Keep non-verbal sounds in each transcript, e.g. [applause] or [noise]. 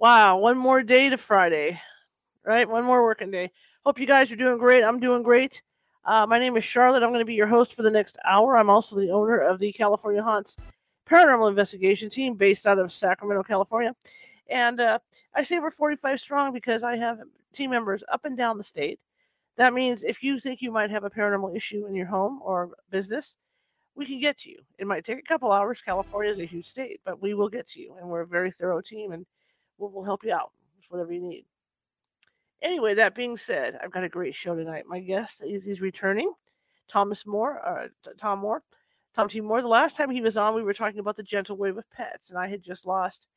Wow, one more day to Friday, right? One more working day. Hope you guys are doing great. I'm doing great. Uh, my name is Charlotte. I'm going to be your host for the next hour. I'm also the owner of the California Haunts Paranormal Investigation Team based out of Sacramento, California. And uh, I say we're 45 strong because I have team members up and down the state. That means if you think you might have a paranormal issue in your home or business, we can get to you. It might take a couple hours. California is a huge state, but we will get to you. And we're a very thorough team and we'll, we'll help you out with whatever you need. Anyway, that being said, I've got a great show tonight. My guest is he's returning, Thomas Moore, uh, Tom Moore, Tom T. Moore. The last time he was on, we were talking about the gentle way of pets, and I had just lost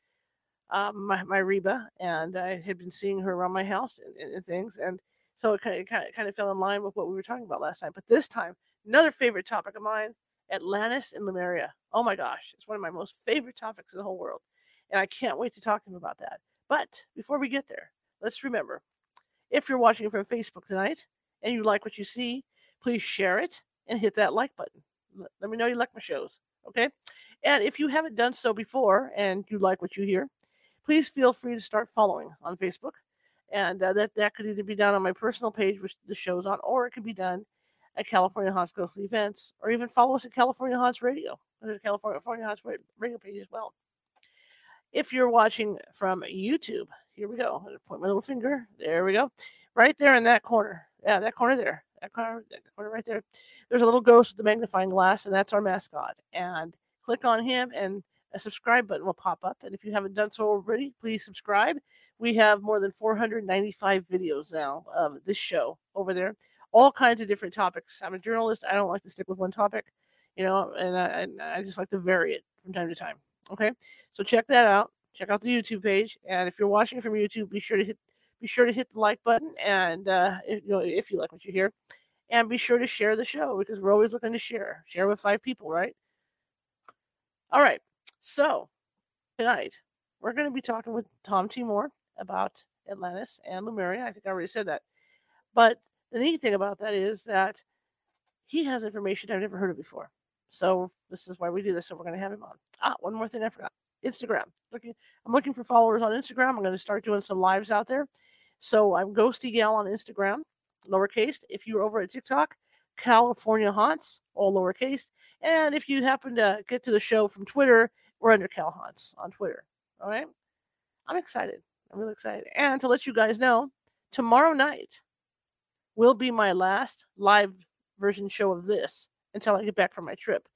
um, my, my Reba, and I had been seeing her around my house and, and, and things, and so it kind of, kind of kind of fell in line with what we were talking about last time. But this time, another favorite topic of mine: Atlantis and Lemuria. Oh my gosh, it's one of my most favorite topics in the whole world, and I can't wait to talk to him about that. But before we get there, let's remember: if you're watching from Facebook tonight and you like what you see, please share it and hit that like button. Let me know you like my shows, okay? And if you haven't done so before and you like what you hear, please feel free to start following on Facebook. And uh, that, that could either be done on my personal page, which the show's on, or it could be done at California Haunts Ghostly Events, or even follow us at California Haunts Radio. There's a California, California Haunts Radio page as well. If you're watching from YouTube, here we go. point my little finger. There we go. Right there in that corner. Yeah, that corner there. That corner, that corner right there. There's a little ghost with the magnifying glass, and that's our mascot. And click on him, and a subscribe button will pop up. And if you haven't done so already, please subscribe. We have more than 495 videos now of this show over there, all kinds of different topics. I'm a journalist. I don't like to stick with one topic, you know, and I, and I just like to vary it from time to time. Okay, so check that out. Check out the YouTube page, and if you're watching from YouTube, be sure to hit be sure to hit the like button, and uh, if, you know if you like what you hear, and be sure to share the show because we're always looking to share. Share with five people, right? All right. So tonight we're going to be talking with Tom T. Moore about Atlantis and Lemuria. I think I already said that. But the neat thing about that is that he has information I've never heard of before. So this is why we do this. So we're going to have him on. Ah, one more thing I forgot. Instagram. Looking, I'm looking for followers on Instagram. I'm going to start doing some lives out there. So I'm Ghosty Gal on Instagram, lowercase. If you're over at TikTok, California Haunts, all lowercase. And if you happen to get to the show from Twitter, we're under Cal Haunts on Twitter. All right. I'm excited. I'm really excited. And to let you guys know, tomorrow night will be my last live version show of this until I get back from my trip,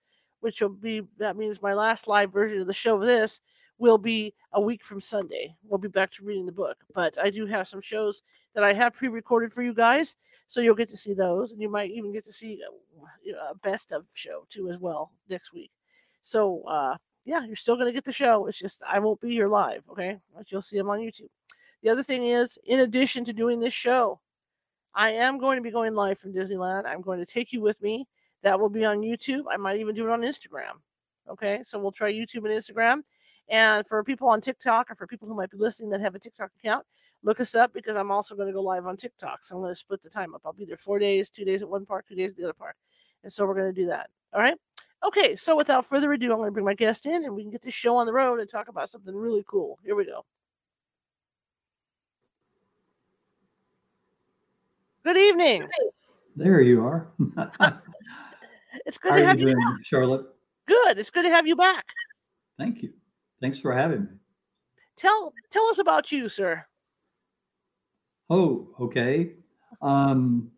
which will be that means my last live version of the show of this will be a week from Sunday. We'll be back to reading the book, but I do have some shows that I have pre-recorded for you guys, so you'll get to see those, and you might even get to see a best of show too as well next week. So uh, yeah, you're still going to get the show. It's just I won't be here live, okay? But you'll see them on YouTube. The other thing is, in addition to doing this show, I am going to be going live from Disneyland. I'm going to take you with me. That will be on YouTube. I might even do it on Instagram. Okay, so we'll try YouTube and Instagram. And for people on TikTok or for people who might be listening that have a TikTok account, look us up because I'm also going to go live on TikTok. So I'm going to split the time up. I'll be there four days, two days at one park, two days at the other park. And so we're going to do that. All right. Okay, so without further ado, I'm going to bring my guest in and we can get this show on the road and talk about something really cool. Here we go. Good evening. There you are. [laughs] it's good How to have you, doing, Charlotte. Good. It's good to have you back. Thank you. Thanks for having me. Tell tell us about you, sir. Oh, okay. Um,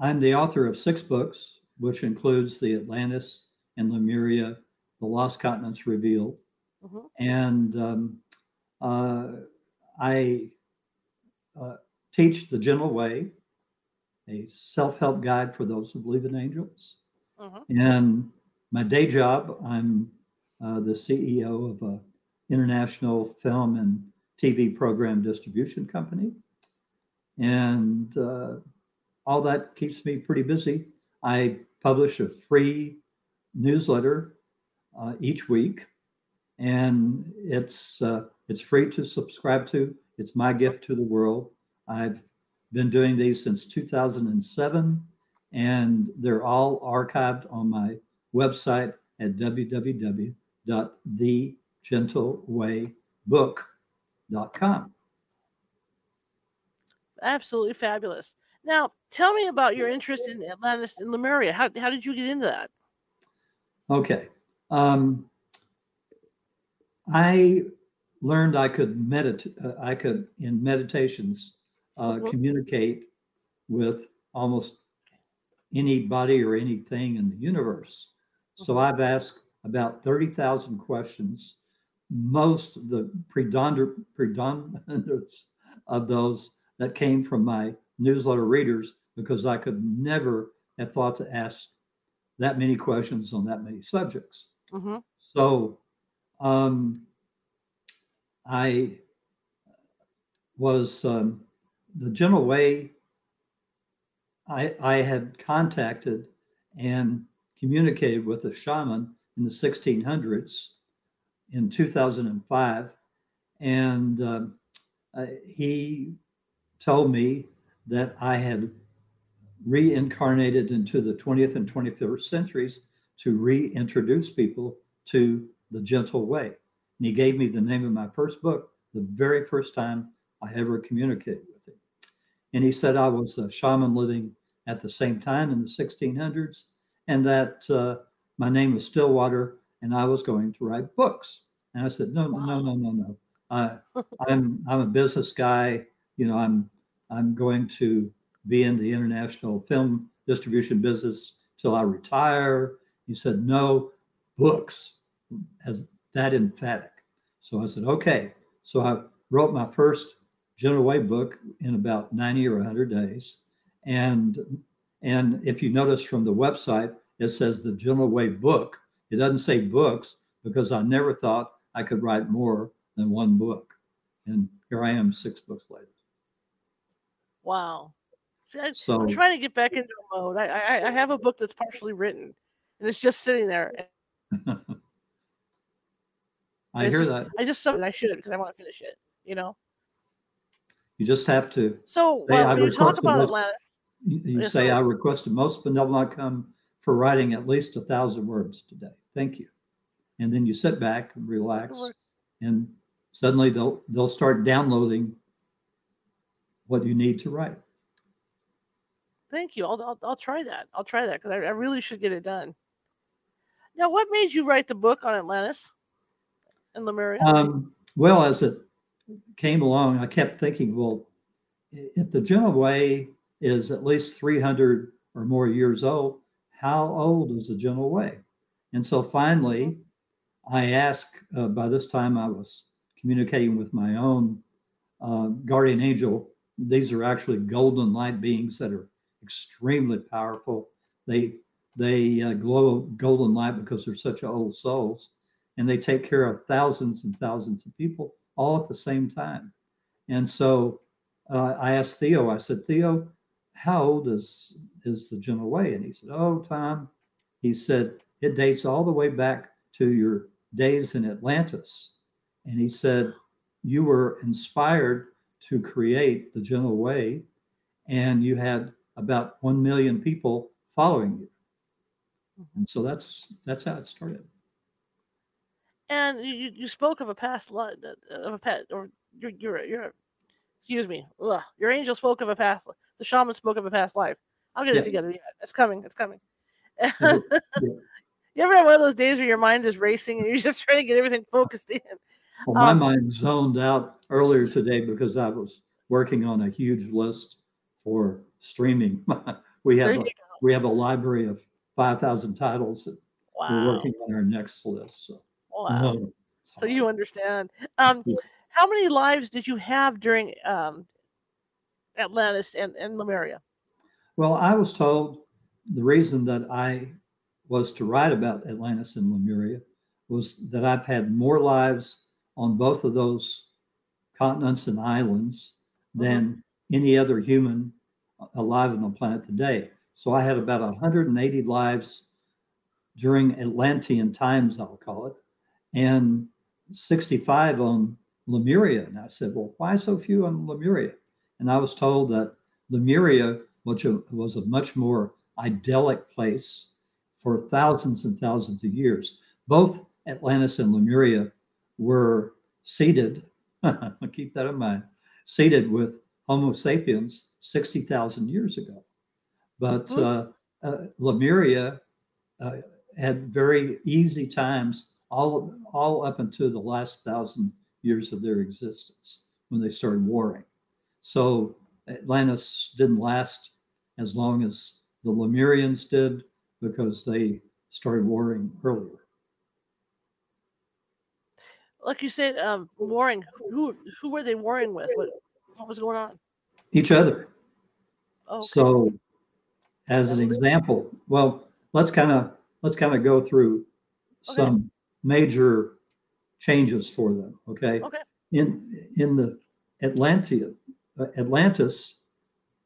I'm the author of six books, which includes the Atlantis and Lemuria, The Lost Continents Revealed. Mm-hmm. And um, uh, I uh, teach the Gentle Way, a self help guide for those who believe in angels. Mm-hmm. And my day job, I'm uh, the CEO of an international film and TV program distribution company. And uh, all that keeps me pretty busy. I publish a free newsletter uh, each week, and it's uh, it's free to subscribe to. It's my gift to the world. I've been doing these since 2007, and they're all archived on my website at www.thegentlewaybook.com. Absolutely fabulous. Now, tell me about your interest in Atlantis and Lemuria. How, how did you get into that? Okay. Um, I learned I could meditate, uh, I could, in meditations, uh, mm-hmm. communicate with almost anybody or anything in the universe. So. I've asked about 30,000 questions. Most of the predominance of those that came from my newsletter readers because I could never have thought to ask that many questions on that many subjects. Mm-hmm. So um, I was um, the gentle way I, I had contacted and communicated with a shaman in the 1600s in 2005. And um, uh, he told me that I had reincarnated into the 20th and 21st centuries to reintroduce people to the gentle way. And he gave me the name of my first book the very first time I ever communicated with him. And he said I was a shaman living at the same time in the 1600s and that uh, my name was Stillwater and I was going to write books. And I said, no, no, no, no, no. Uh, [laughs] I'm I'm a business guy. You know, I'm I'm going to be in the international film distribution business till I retire. He said, no, books, as that emphatic. So I said, okay. So I wrote my first Gentle Way book in about 90 or 100 days. And and if you notice from the website, it says the Gentle Way book. It doesn't say books because I never thought I could write more than one book. And here I am six books later. Wow. See, I, so, I'm trying to get back into a mode. I, I, I have a book that's partially written, and it's just sitting there. [laughs] I hear just, that. I just something I should because I want to finish it. You know. You just have to. So well, when you talk about it Atlantis, you, yes, say I requested most benevolent come for writing at least a thousand words today. Thank you. And then you sit back and relax, and suddenly they'll they'll start downloading what you need to write. Thank you. I'll, I'll, I'll try that. I'll try that because I, I really should get it done. Now, what made you write the book on Atlantis and Lemuria? Um, well, as it came along, I kept thinking, well, if the Gentle Way is at least 300 or more years old, how old is the Gentle Way? And so finally, I asked, uh, by this time I was communicating with my own uh, guardian angel. These are actually golden light beings that are extremely powerful. They they uh, glow golden light because they're such old souls, and they take care of thousands and thousands of people all at the same time. And so uh, I asked Theo. I said, Theo, how old is is the Gentle Way? And he said, Oh, Tom, he said it dates all the way back to your days in Atlantis. And he said you were inspired to create the Gentle Way, and you had about 1 million people following you. Mm-hmm. And so that's that's how it started. And you, you spoke of a past life, of a past, or you're, you're, you're excuse me, ugh, your angel spoke of a past, the shaman spoke of a past life. I'll get yeah. it together. Yeah, it's coming. It's coming. yeah. [laughs] You ever have one of those days where your mind is racing and you're [laughs] just trying to get everything focused in? Well, my um, mind zoned out earlier today because I was working on a huge list for streaming. [laughs] we have a, we have a library of five thousand titles that wow. we're working on our next list. So wow. No, so you understand. Um, yeah. How many lives did you have during um, Atlantis and, and Lemuria? Well, I was told the reason that I was to write about Atlantis and Lemuria was that I've had more lives on both of those continents and islands mm-hmm. than any other human alive on the planet today. So I had about 180 lives during Atlantean times, I'll call it, and 65 on Lemuria. And I said, well, why so few on Lemuria? And I was told that Lemuria, which was a much more idyllic place for thousands and thousands of years, both Atlantis and Lemuria were seeded, [laughs] keep that in mind, seeded with Homo sapiens 60,000 years ago. But uh, uh, Lemuria uh, had very easy times all, all up until the last thousand years of their existence when they started warring. So Atlantis didn't last as long as the Lemurians did because they started warring earlier. Like you said, um, warring. Who who were they warring with? What what was going on? Each other. Oh, okay. So, as an example, well, let's kind of let's kind of go through okay. some major changes for them. Okay. Okay. In in the Atlantia, uh, Atlantis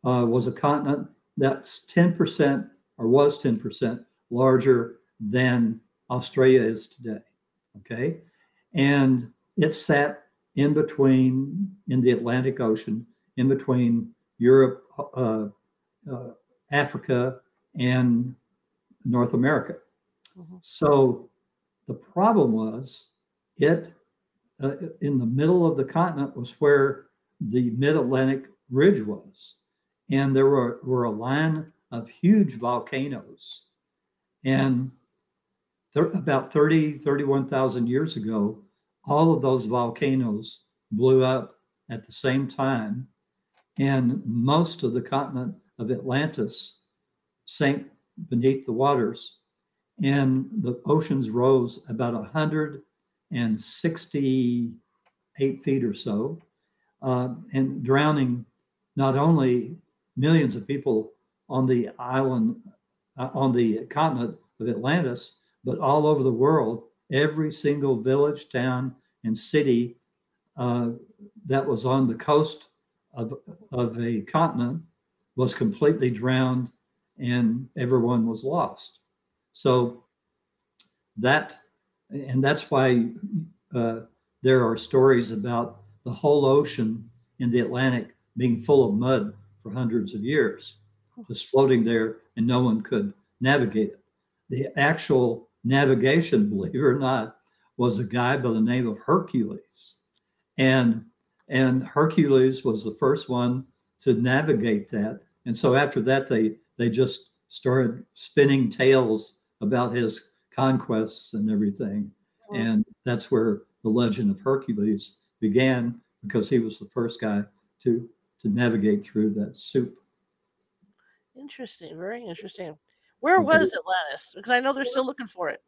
uh, was a continent that's 10% or was 10% larger than Australia is today. Okay. And it sat in between, in the Atlantic Ocean, in between Europe, uh, uh, Africa, and North America. Mm-hmm. So the problem was it, uh, in the middle of the continent, was where the mid Atlantic ridge was. And there were, were a line of huge volcanoes. And about 30, 31,000 years ago, all of those volcanoes blew up at the same time. And most of the continent of Atlantis sank beneath the waters. And the oceans rose about 168 feet or so uh, and drowning not only millions of people on the island, uh, on the continent of Atlantis, but all over the world. Every single village, town, and city uh, that was on the coast of, of a continent was completely drowned and everyone was lost. So that, and that's why uh, there are stories about the whole ocean in the Atlantic being full of mud for hundreds of years, just floating there, and no one could navigate it. The actual navigation, [laughs] believe it or not, was a guy by the name of Hercules. And and Hercules was the first one to navigate that. And so after that, they they just started spinning tales about his conquests and everything. Uh-huh. And that's where the legend of Hercules began because he was the first guy to to navigate through that soup. Interesting, very interesting. Where was Atlantis? Because I know they're still looking for it.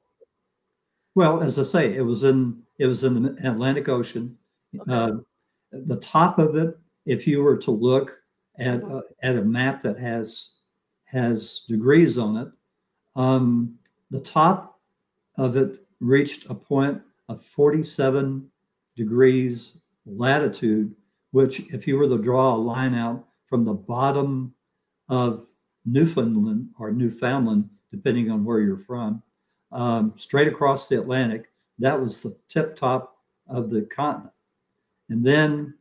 Well, as I say, it was in it was in the Atlantic Ocean. Okay. Uh, the top of it, if you were to look at uh, at a map that has has degrees on it, um, the top of it reached a point of 47 degrees latitude, which if you were to draw a line out from the bottom of Newfoundland or Newfoundland, depending on where you're from, um, straight across the Atlantic, that was the tip top of the continent. And then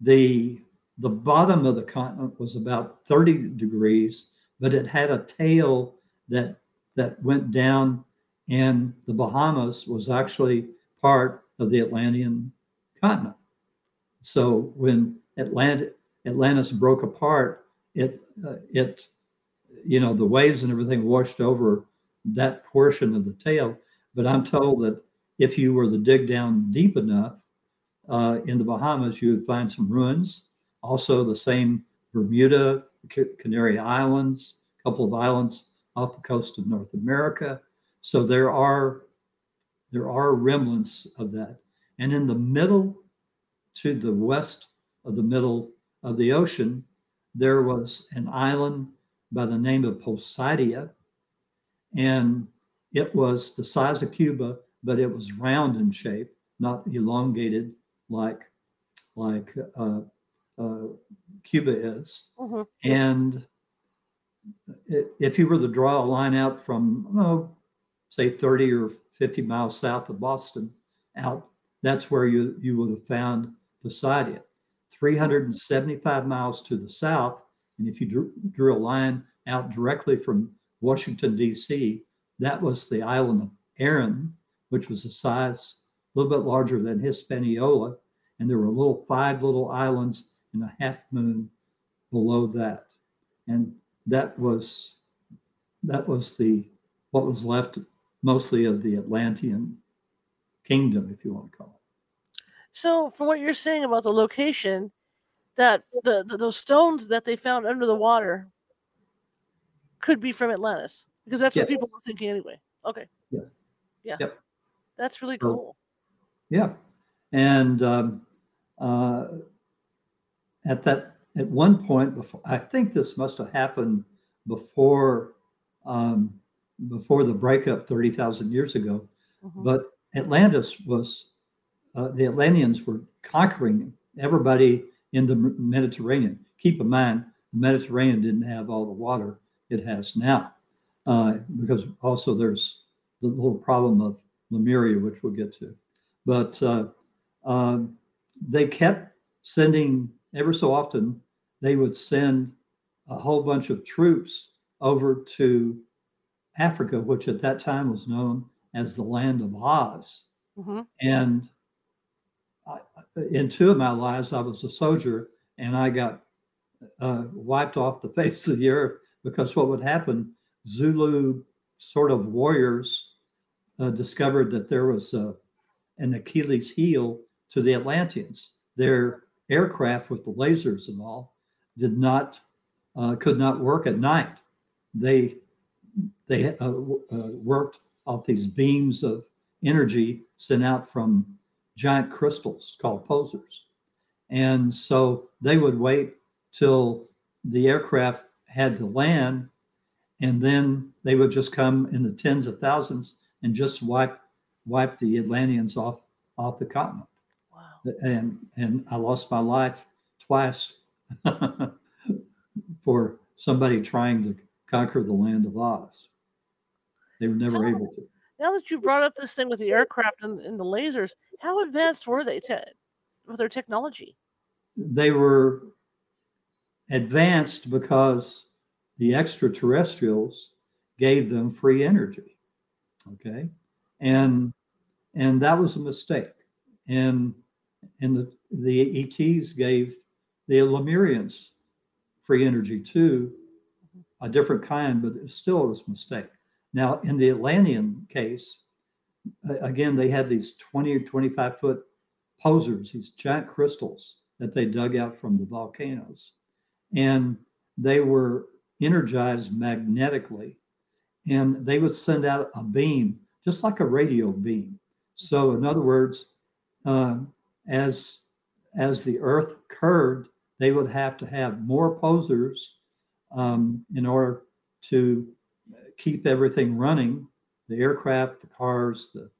the the bottom of the continent was about 30 degrees, but it had a tail that that went down, and the Bahamas was actually part of the Atlantean continent. So when Atlant- Atlantis broke apart, it uh, it you know the waves and everything washed over that portion of the tail. But I'm told that if you were to dig down deep enough uh, in the Bahamas, you would find some ruins. Also, the same Bermuda, Canary Islands, a couple of islands off the coast of North America. So there are there are remnants of that. And in the middle to the west of the middle of the ocean, there was an island by the name of Poseidia. And it was the size of Cuba, but it was round in shape, not elongated like like uh, uh, Cuba is. Mhm. And if you were to draw a line out from, oh, say 30 or 50 miles south of Boston out, that's where you, you would have found Poseidia. 375 miles to the south, and if you drew, drew a line out directly from Washington, D.C., that was the island of Aryan, which was a size a little bit larger than Hispaniola. And there were little five little islands and a half moon below that. And that was that was the what was left mostly of the Atlantean kingdom, if you want to call it. So, from what you're saying about the location, that the, the those stones that they found under the water could be from Atlantis, because that's what people were thinking anyway. Okay. Yes. Yeah. Yep. That's really So- cool. Yeah, and um, uh, at that at one point before, I think this must have happened before um, before the breakup thirty thousand years ago. Mhm. But Atlantis was uh, the Atlanteans were conquering everybody in the Mediterranean. Keep in mind, the Mediterranean didn't have all the water it has now, uh, because also there's the little problem of Lemuria, which we'll get to. But uh, um, they kept sending ever so often. They would send a whole bunch of troops over to Africa, which at that time was known as the land of Oz. Mhm. And I, in two of my lives, I was a soldier and I got uh, wiped off the [laughs] face of the earth because what would happen, Zulu sort of warriors uh, discovered that there was a, an Achilles heel to the Atlanteans. Their aircraft with the lasers and all did not, uh, could not work at night. They, they uh, uh, worked off these beams of energy sent out from giant crystals called posers. And so they would wait till the aircraft had to land, and then they would just come in the tens of thousands and just wipe wipe the Atlanteans off off the continent. Wow. And and I lost my life twice [laughs] for somebody trying to conquer the land of Oz. They were never able to. Now that you brought up this thing with the aircraft and, and the lasers, how advanced were they te- with their technology? they were advanced because the extraterrestrials gave them free energy okay and and that was a mistake and and the the ets gave the lemurians free energy too mm-hmm. a different kind but it still it was a mistake now in the atlantean case again they had these 20 or 25 foot posers these giant crystals that they dug out from the volcanoes. And they were energized magnetically. And they would send out a beam, just like a radio beam. So, in other words, uh, as, as the earth curved, they would have to have more posers um, in order to keep everything running the aircraft, the cars, the,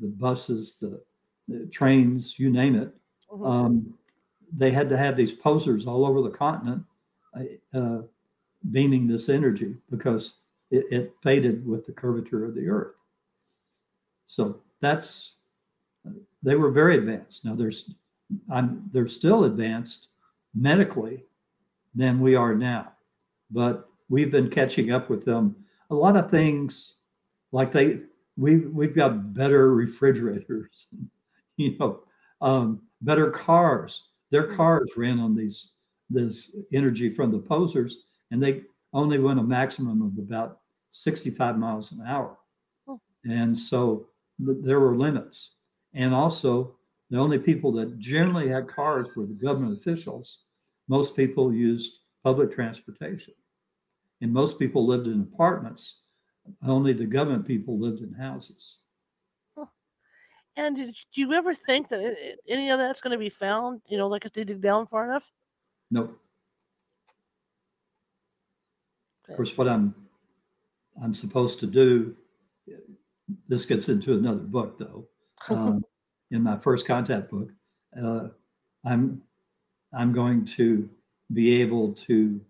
the buses, the, the trains, you name it Mhm. um, they had to have these posers all over the continent uh, beaming this energy because it, it faded with the curvature of the earth. So that's they were very advanced. Now there's I'm they're still advanced medically than we are now, but we've been catching up with them. A lot of things like they we we've got better refrigerators, [laughs] you know, um, better cars. Their cars ran on these this energy from the posers, and they only went a maximum of about 65 miles an hour. Oh. And so th- there were limits. And also, the only people that generally had cars were the government officials. Most people used public transportation, and most people lived in apartments. Only the government people lived in houses. And do you ever think that any of that's going to be found? You know, like if they dig down far enough? Nope. Of course, what I'm I'm supposed to do. This gets into another book, though. [laughs] Um, in my first contact book, uh, I'm I'm going to be able to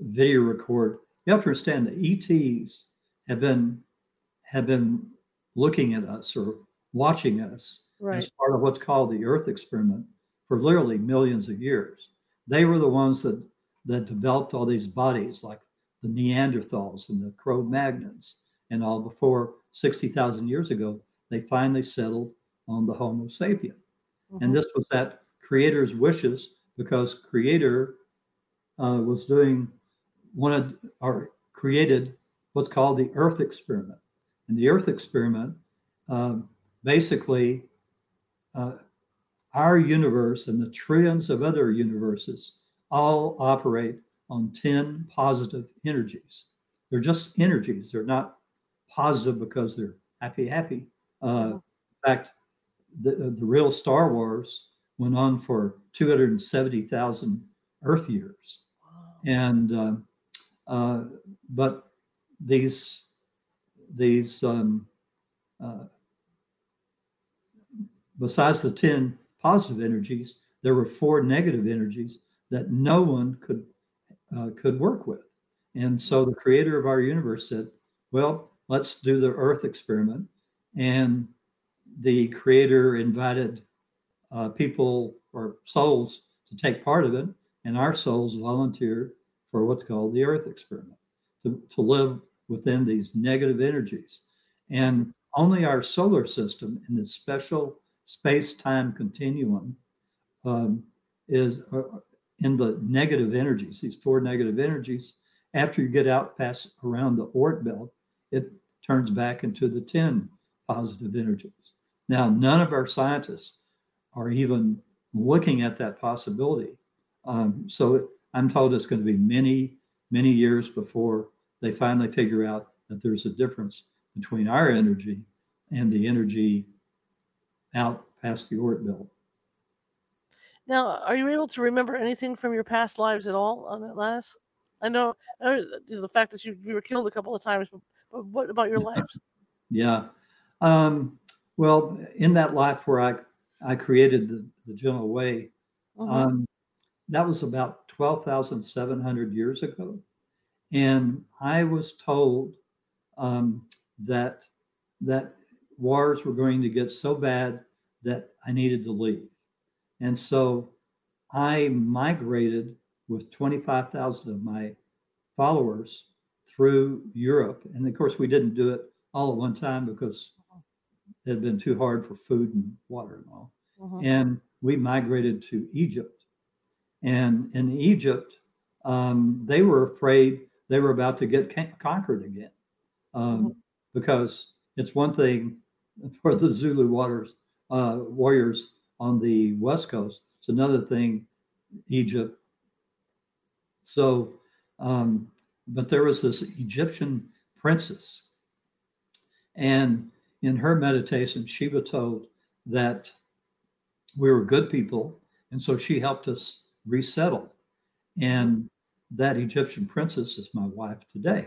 video record. You have to understand that ETs have been have been looking at us or watching us Right. as part of what's called the Earth experiment for literally millions of years. They were the ones that that developed all these bodies, like the Neanderthals and the Cro-Magnons, and all before 60,000 years ago. They finally settled on the Homo sapien, Mhm. and this was at Creator's wishes because Creator uh, was doing wanted or created what's called the Earth experiment, and the Earth experiment um, basically uh, our universe and the trillions of other universes all operate on 10 positive energies. They're just energies. They're not positive because they're happy, happy. Uh, in fact, the, the real Star Wars went on for 270,000 Earth years. And, uh, uh, but these, these, um, uh, besides the 10 positive energies, there were four negative energies that no one could uh, could work with. And so the creator of our universe said, well, let's do the earth experiment. And the creator invited uh, people or souls to take part of it. And our souls volunteered for what's called the earth experiment to, to live within these negative energies. And only our solar system in this special space-time continuum um, is uh, in the negative energies, these four negative energies. After you get out past around the Oort belt, it turns back into the 10 positive energies. Now, none of our scientists are even looking at that possibility. Um, so I'm told it's going to be many, many years before they finally figure out that there's a difference between our energy and the energy out past the Oort belt. Now, are you able to remember anything from your past lives at all on Atlantis? I know, I know the fact that you, you were killed a couple of times, but, but what about your lives? Yeah. Um, well, in that life where I, I created the, the gentle way, Mhm. um, that was about 12,700 years ago. And I was told um, that that wars were going to get so bad that I needed to leave. And so I migrated with 25,000 of my followers through Europe. And of course, we didn't do it all at one time because it had been too hard for food and water and all. Mhm. And we migrated to Egypt. And in Egypt, um, they were afraid they were about to get con- conquered again. Um, Mhm. Because it's one thing [laughs] for the Zulu waters, uh, warriors on the West Coast, it's another thing, Egypt. So, um, but there was this Egyptian princess. And in her meditation, Shiva told that we were good people. And so she helped us resettle. And that Egyptian princess is my wife today.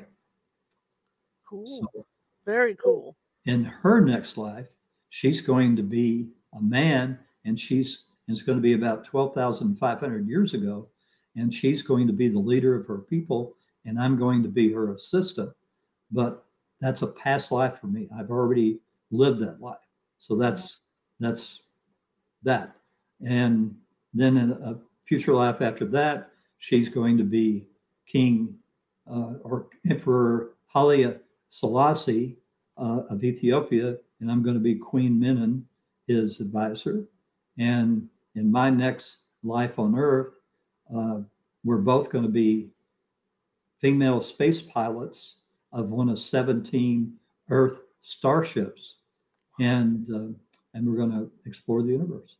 Cool. So Very cool. in her next life, she's going to be a man and she's it's going to be about 12,500 years ago. And she's going to be the leader of her people, and I'm going to be her assistant. But that's a past life for me. I've already lived that life. So that's that's that. And then a future life after that, she's going to be King uh, or Emperor Haile Selassie uh, of Ethiopia, and I'm going to be Queen Menon, his advisor. And in my next life on Earth, uh, we're both going to be female space pilots of one of 17 Earth starships, and uh, and we're going to explore the universe.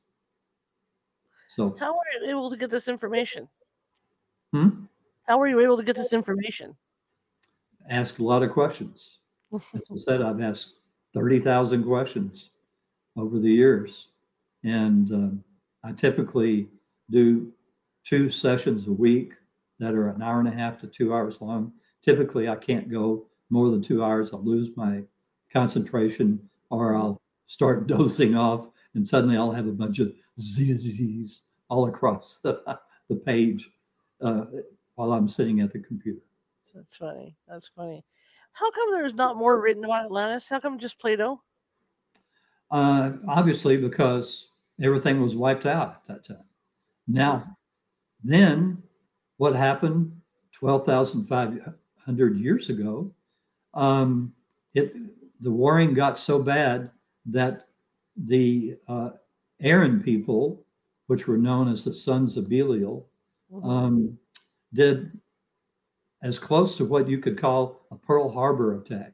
So, How were you able to get this information? hmm? How were you able to get this information? ask a lot of questions. As I said, I've asked 30,000 questions over the years. And um, I typically do two sessions a week that are an hour and a half to two hours long. Typically, I can't go more than two hours. I'll lose my concentration or I'll start [laughs] dozing off and suddenly I'll have a bunch of zzz all across the, the page uh, while I'm sitting at the computer. That's funny. That's funny. How come there's not more written about Atlantis? How come just Plato? Uh, obviously, because everything was wiped out at that time. Now, then, what happened 12,500 years ago? Um, it the warring got so bad that the uh, Aryan people, which were known as the sons of Belial, Mhm. um, did as close to what you could call a Pearl Harbor attack.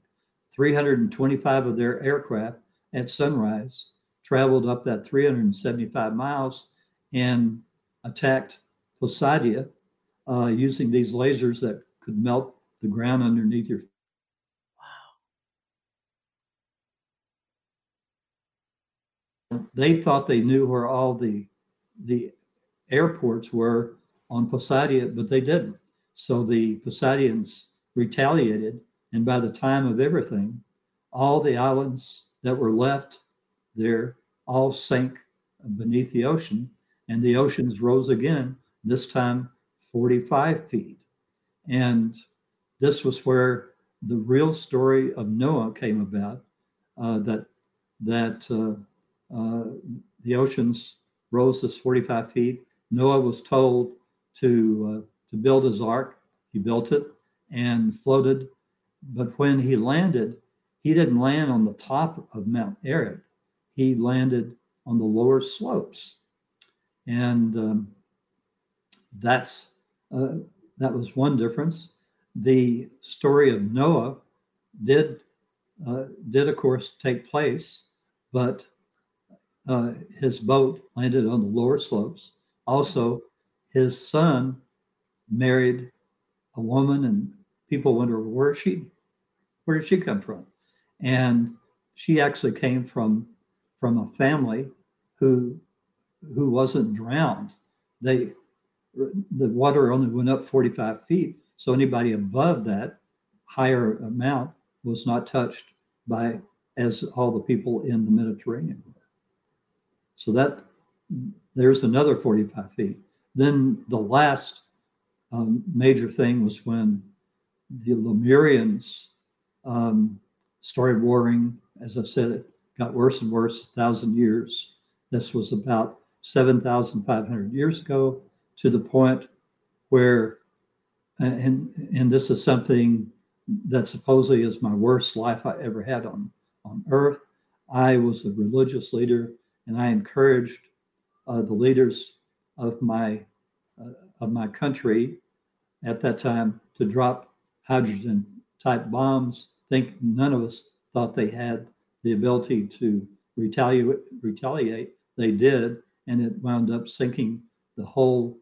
325 of their aircraft at sunrise traveled up that 375 miles and attacked Poseidia uh, using these lasers that could melt the ground underneath your they thought they knew where all the the airports were on Poseidia, but they didn't. So the Poseidons retaliated, and by the time of everything, all the islands that were left there all sank beneath the ocean, and the oceans rose again. This time, 45 feet, and this was where the real story of Noah came about. Uh, that that uh, uh, the oceans rose this 45 feet. Noah was told to uh, to build his ark. He built it and floated. But when he landed, he didn't land on the top of Mount Ararat. He landed on the lower slopes, and um, that's uh, that was one difference. The story of Noah did uh, did of course take place, but uh, his boat landed on the lower slopes. Also, his son married a woman, and people wonder where she, where did she come from? And she actually came from from a family who who wasn't drowned. They the water only went up 45 feet, so anybody above that higher amount was not touched by as all the people in the Mediterranean were. So that there's another 45 feet. Then the last um, major thing was when the Lemurians um, started warring. As I said, it got worse and worse, a thousand years. This was about 7,500 years ago to the point where, and, and this is something that supposedly is my worst life I ever had on, on earth. I was a religious leader and I encouraged uh, the leaders of my uh, of my country at that time to drop hydrogen type bombs. think none of us thought they had the ability to retaliate. Retaliate. They did, and it wound up sinking the whole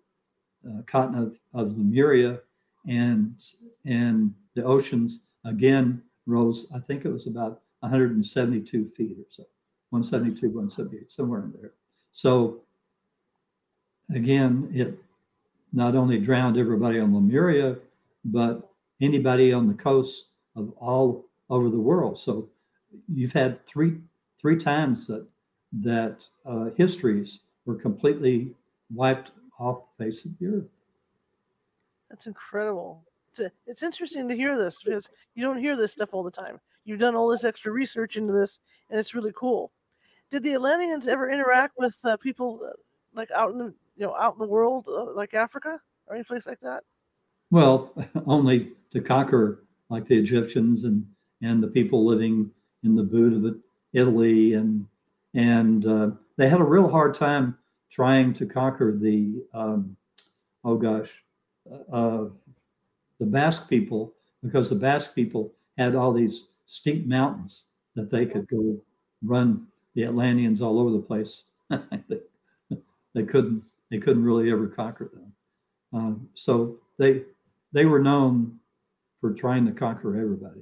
uh, continent of, of Lemuria, and and the oceans again rose. I think it was about 172 feet or so. 172, 178, somewhere in there. So again, it not only drowned everybody on Lemuria, but anybody on the coast of all over the world. So you've had three three times that that uh, histories were completely wiped off the face of the earth. That's incredible. It's, a, it's interesting to hear this because you don't hear this stuff all the time. You've done all this extra research into this, and it's really cool did the Atlanteans ever interact with uh, people uh, like out in the you know out in the world uh, like Africa or any place like that? Well, [laughs] only to conquer like the Egyptians and and the people living in the boot of Italy and and uh, they had a real hard time trying to conquer the um, oh gosh uh, uh the Basque people because the Basque people had all these steep mountains that they could go run the Atlanteans all over the place. [laughs] they, couldn't they couldn't really ever conquer them. Um, so they they were known for trying to conquer everybody.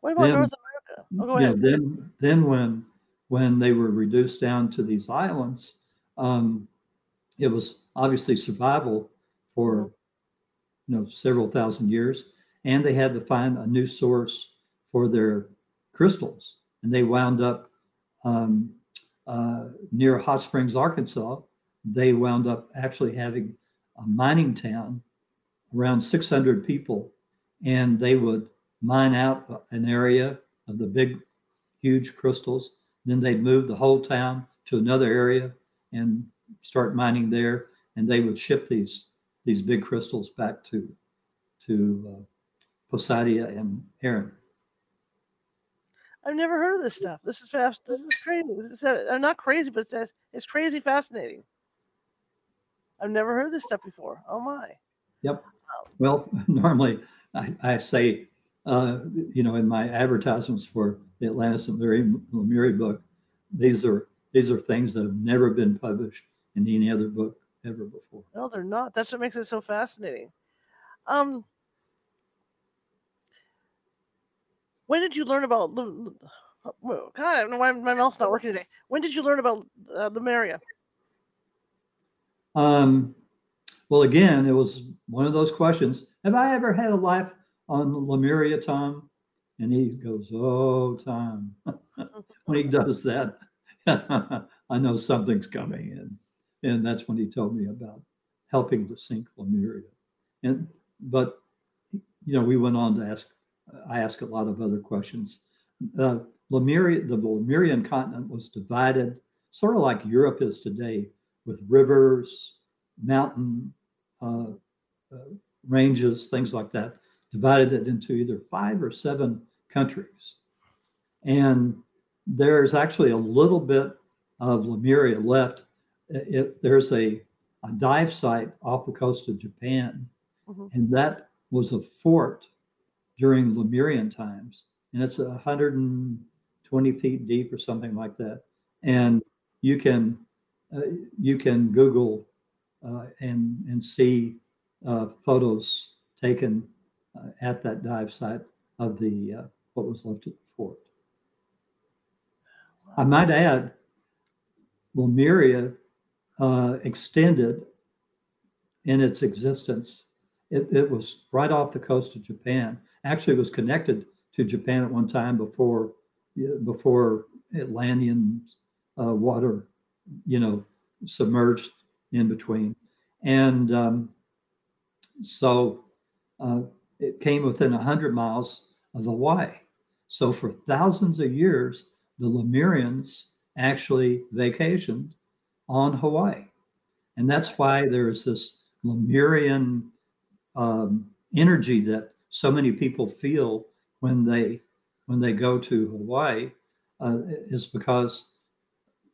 What about then, North America? Oh, go yeah, ahead. then then when when they were reduced down to these islands, um, it was obviously survival for you know several thousand years, and they had to find a new source for their crystals and they wound up um, uh, near Hot Springs, Arkansas, they wound up actually having a mining town, around 600 people, and they would mine out an area of the big, huge crystals. Then they'd move the whole town to another area and start mining there, and they would ship these these big crystals back to to uh, Poseidia and Aryan. I've never heard of this stuff. This is fast. This is crazy. This is, uh, I'm not crazy, but it's, it's crazy fascinating. I've never heard this stuff before. Oh my. Yep. Well, [laughs] normally I, I say, uh, you know, in my advertisements for the Atlantis and Lemuria book, these are these are things that have never been published in any other book ever before. No, they're not. That's what makes it so fascinating. Um, when did you learn about? [sighs] God, I don't know why my mouth's not working today. When did you learn about uh, Lemuria? Um, well, again, it was one of those questions. Have I ever had a life on Lemuria, Tom? And he goes, Oh, Tom. [laughs] when he [laughs] does that, [laughs] I know something's coming. And, and that's when he told me about helping to sink Lemuria. And, but, you know, we went on to ask, I ask a lot of other questions. Uh, Lemuria, the Lemurian continent was divided sort of like Europe is today with rivers, mountain uh, uh, ranges, things like that, divided it into either five or seven countries. And there's actually a little bit of Lemuria left. It, there's a, a dive site off the coast of Japan, mm-hmm. and that was a fort during Lemurian times. And it's 120 feet deep or something like that. And you can uh, you can Google uh, and and see uh, photos taken uh, at that dive site of the uh, what was left of the fort. I might add, Lemuria extended in its existence. It, it was right off the coast of Japan. Actually, was connected to Japan at one time before before Atlantean uh, water you know, submerged in between. And um, so uh, it came within 100 miles of Hawaii. So for thousands of years, the Lemurians actually vacationed on Hawaii. And that's why there's this Lemurian um, energy that so many people feel when they when they go to Hawaii uh, is because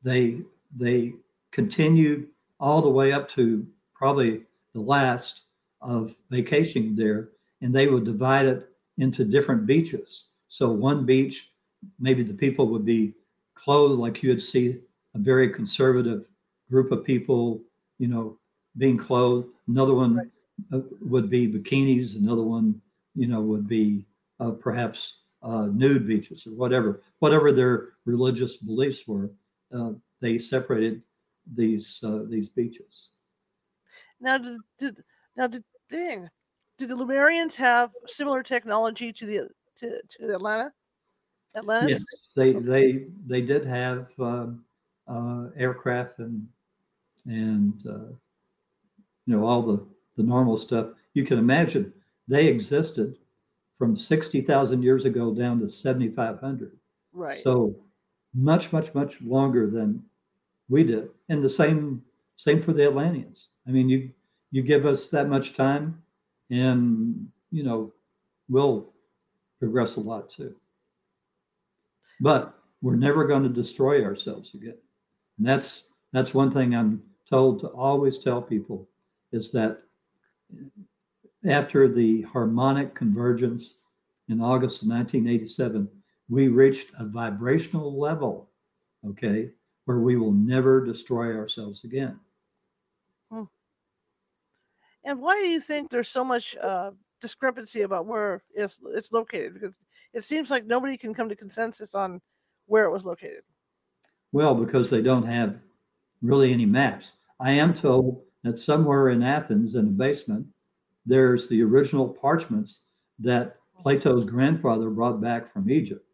they they continued all the way up to probably the last of vacationing there, and they would divide it into different beaches. So one beach, maybe the people would be clothed like you would see a very conservative group of people, you know, being clothed. Another one right. Uh, would be bikinis. Another one, you know, would be uh, perhaps uh, nude beaches or whatever, whatever their religious beliefs were. Uh, they separated these uh, these beaches. Now, did, did now did thing did the Lemurians have similar technology to the to, to Atlanta? Atlantis? Yes, they they they did have um, uh, aircraft and and uh, you know all the the normal stuff. You can imagine they existed from sixty thousand years ago down to seventy five hundred. Right. So much much much longer than we did. And the same same for the Atlanteans. I mean, you you give us that much time, and you know, we'll progress a lot too. But we're never going to destroy ourselves again. And that's that's one thing I'm told to always tell people is that after the harmonic convergence in August of 1987, we reached a vibrational level, okay, where we will never destroy ourselves again. Hmm. And why do you think there's so much uh, discrepancy about where it's, it's located? Because it seems like nobody can come to consensus on where it was located. Well, because they don't have really any maps. I am told that somewhere in Athens in a basement, there's the original parchments that Plato's grandfather brought back from Egypt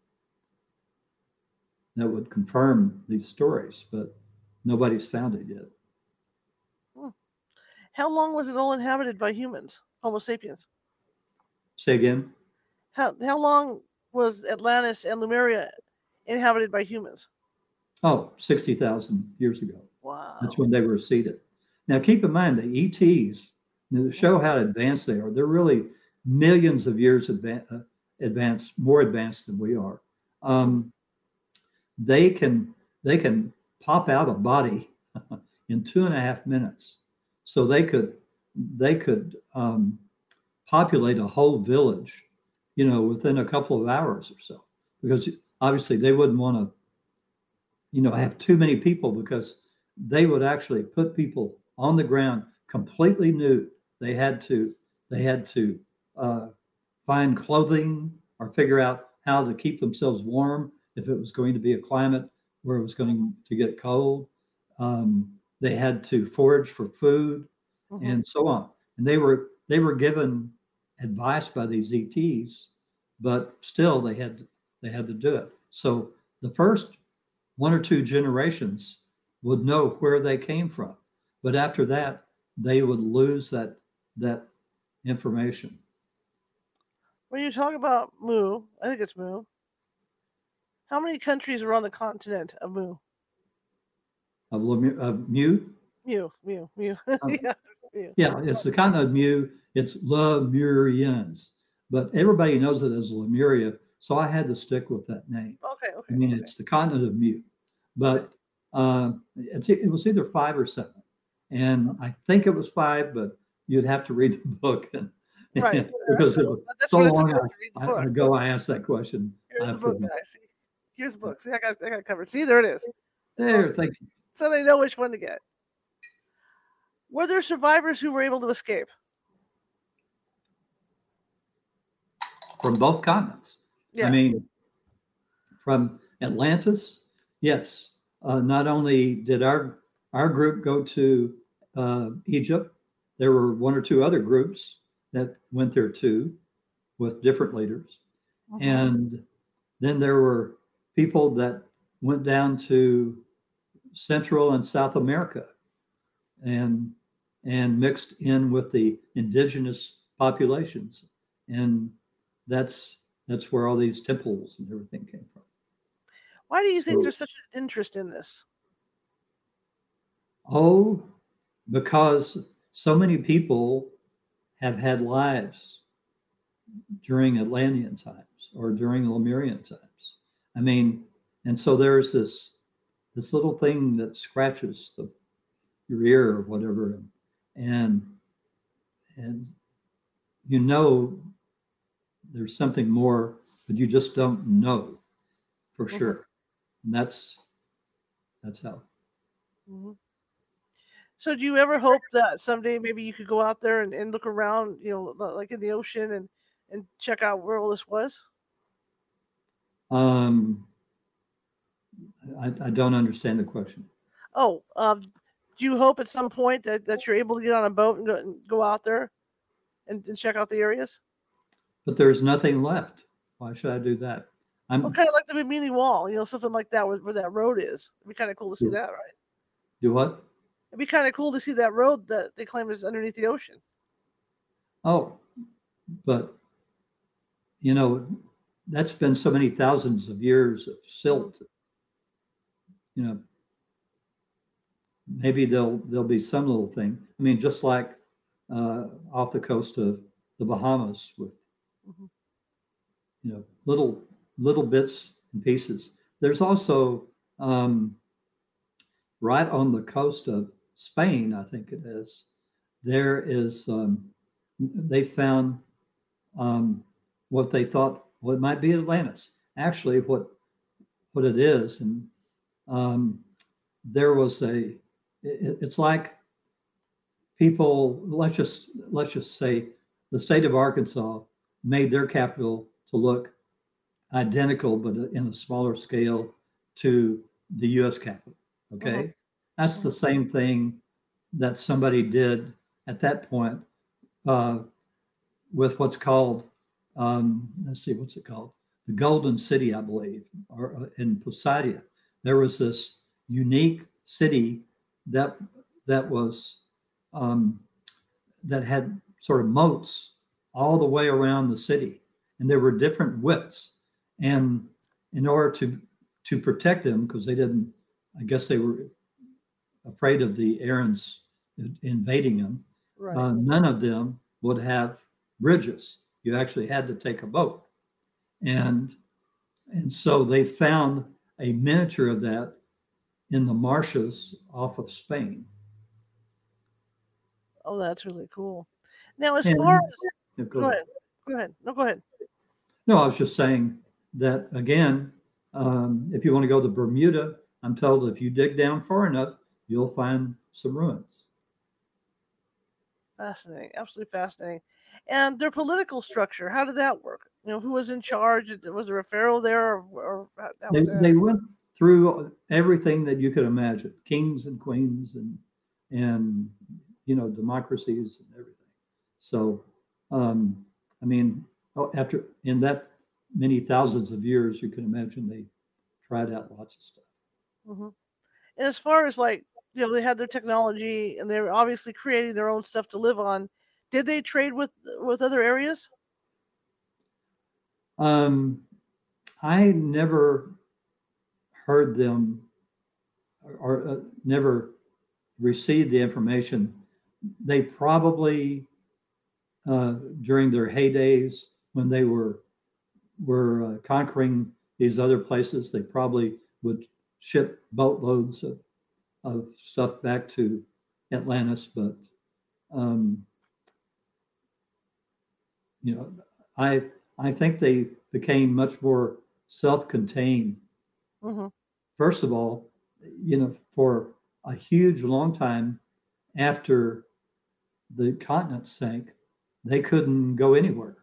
that would confirm these stories, but nobody's found it yet. How long was it all inhabited by humans, Homo sapiens? Say again? How how long was Atlantis and Lemuria inhabited by humans? Oh, 60,000 years ago. Wow. That's when they were seeded. Now, keep in mind the ETs, to show how advanced they are, they're really millions of years adva- uh, advanced, more advanced than we are. Um, they can they can pop out a body [laughs] in two and a half minutes, so they could they could um, populate a whole village, you know, within a couple of hours or so, because obviously they wouldn't want to, you know, have too many people because they would actually put people on the ground completely nude. They had to they had to uh, find clothing or figure out how to keep themselves warm if it was going to be a climate where it was going to get cold. Um, they had to forage for food Mhm. and so on. And they were they were given advice by these ETs, but still they had they had to do it. So the first one or two generations would know where they came from, but after that they would lose that that information. When you talk about Mu, I think it's Mu. How many countries are on the continent of Mu? Of, of Mu, Mu, Mu, Mu. Um, [laughs] yeah, Mu. yeah, it's the continent of Mu. It's Lemurians, but everybody knows it as Lemuria, so I had to stick with that name. Okay, okay. I mean, okay. it's the continent of Mu, but uh, it's, it was either five or seven. And I think it was five, but you'd have to read the book. And, right. [laughs] because it cool. was so long I- book. ago I asked that question. Here's I the book, guys. See, here's the book. See, I got, I got covered. See, there it is. There, thank you. So they know which one to get. Were there survivors who were able to escape? From both continents. Yeah. I mean, from Atlantis, yes. Uh, not only did our our group go to uh, Egypt, there were one or two other groups that went there too, with different leaders. And then there were people that went down to Central and South America and and mixed in with the indigenous populations. And that's that's where all these temples and everything came from. Why do you think So- there's such an interest in this? Oh, because so many people have had lives during Atlantean times or during Lemurian times. I mean, and so there's this this little thing that scratches the your ear or whatever, and and you know there's something more, but you just don't know for Mhm. sure. And that's that's how. Mhm. So do you ever hope that someday maybe you could go out there and, and look around, you know, like in the ocean and and check out where all this was? Um, I, I don't understand the question. Oh, um, do you hope at some point that, that you're able to get on a boat and go, and go out there and, and check out the areas? But there's nothing left. Why should I do that? I'm Well, kind of like the Bimini Wall, you know, something like that where, where that road is. It'd be kind of cool to see Yeah. that, right? do what? It'd be kind of cool to see that road that they claim is underneath the ocean. Oh, but you know, that's been so many thousands of years of silt. You know, maybe there'll there'll be some little thing. I mean, just like uh, off the coast of the Bahamas with Mhm. you know little little bits and pieces. There's also um, right on the coast of Spain, I think it is. There is um, they found um, what they thought what might be Atlantis. Actually, what what it is, and um, there was a. It, it's like people. Let's just let's just say the state of Arkansas made their capital to look identical, but in a smaller scale to the U.S. capital. Okay, Mhm. That's the same thing that somebody did at that point uh, with what's called, um, let's see, what's it called? The Golden City, I believe, or uh, in Poseidia. there was this unique city that that was um, that had sort of moats all the way around the city, and there were different widths. And in order to to protect them, because they didn't, I guess they were afraid of the Aryans invading them. Right. Uh, none of them would have bridges. You actually had to take a boat, and and so they found a miniature of that in the marshes off of Spain. oh, that's really cool. Now, as And- far as Yeah, go go ahead. ahead, go ahead. No, go ahead. No, I was just saying that again, um, if you want to go to Bermuda, I'm told if you dig down far enough, you'll find some ruins. Fascinating, absolutely fascinating. And their political structure, how did that work? You know, who was in charge? Was there a pharaoh there, or, or They, they went through everything that you could imagine, kings and queens and and you know democracies and everything. So, um, I mean, oh, after in that many thousands of years, you can imagine they tried out lots of stuff. Mhm. And as far as like, you know, they had their technology and they were obviously creating their own stuff to live on. Did they trade with with other areas? Um, I never heard them or, or uh, never received the information. They probably uh, during their heydays when they were were uh, conquering these other places, they probably would ship boatloads of, of stuff back to Atlantis, but um, you know, I I think they became much more self-contained. hmm First of all, you know, for a huge long time after the continent sank, they couldn't go anywhere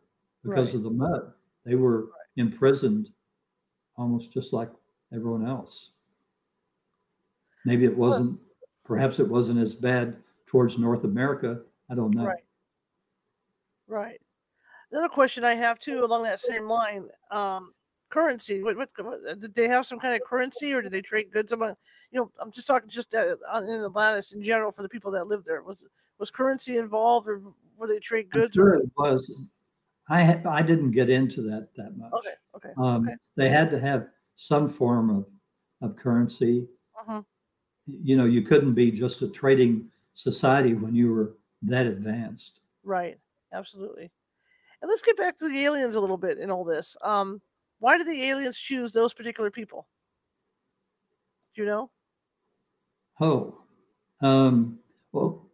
because Right. of the mud. They were imprisoned almost just like everyone else. Maybe it wasn't, perhaps it wasn't as bad towards North America. I don't know. Right. Right. Another question I have too, along that same line, um, currency. What, what, what did they have some kind of currency, or did they trade goods among? You know, I'm just talking just uh, on- in Atlantis in general for the people that lived there. Was was currency involved, or were they trade I'm goods? sure or, it was. I ha- I didn't get into that that much. okay, okay, Um, okay. They had to have some form of, of currency. Mhm. You know, you couldn't be just a trading society when you were that advanced. Right. Absolutely. And let's get back to the aliens a little bit in all this. Um, why did the aliens choose those particular people? Do you know? Oh, um, well,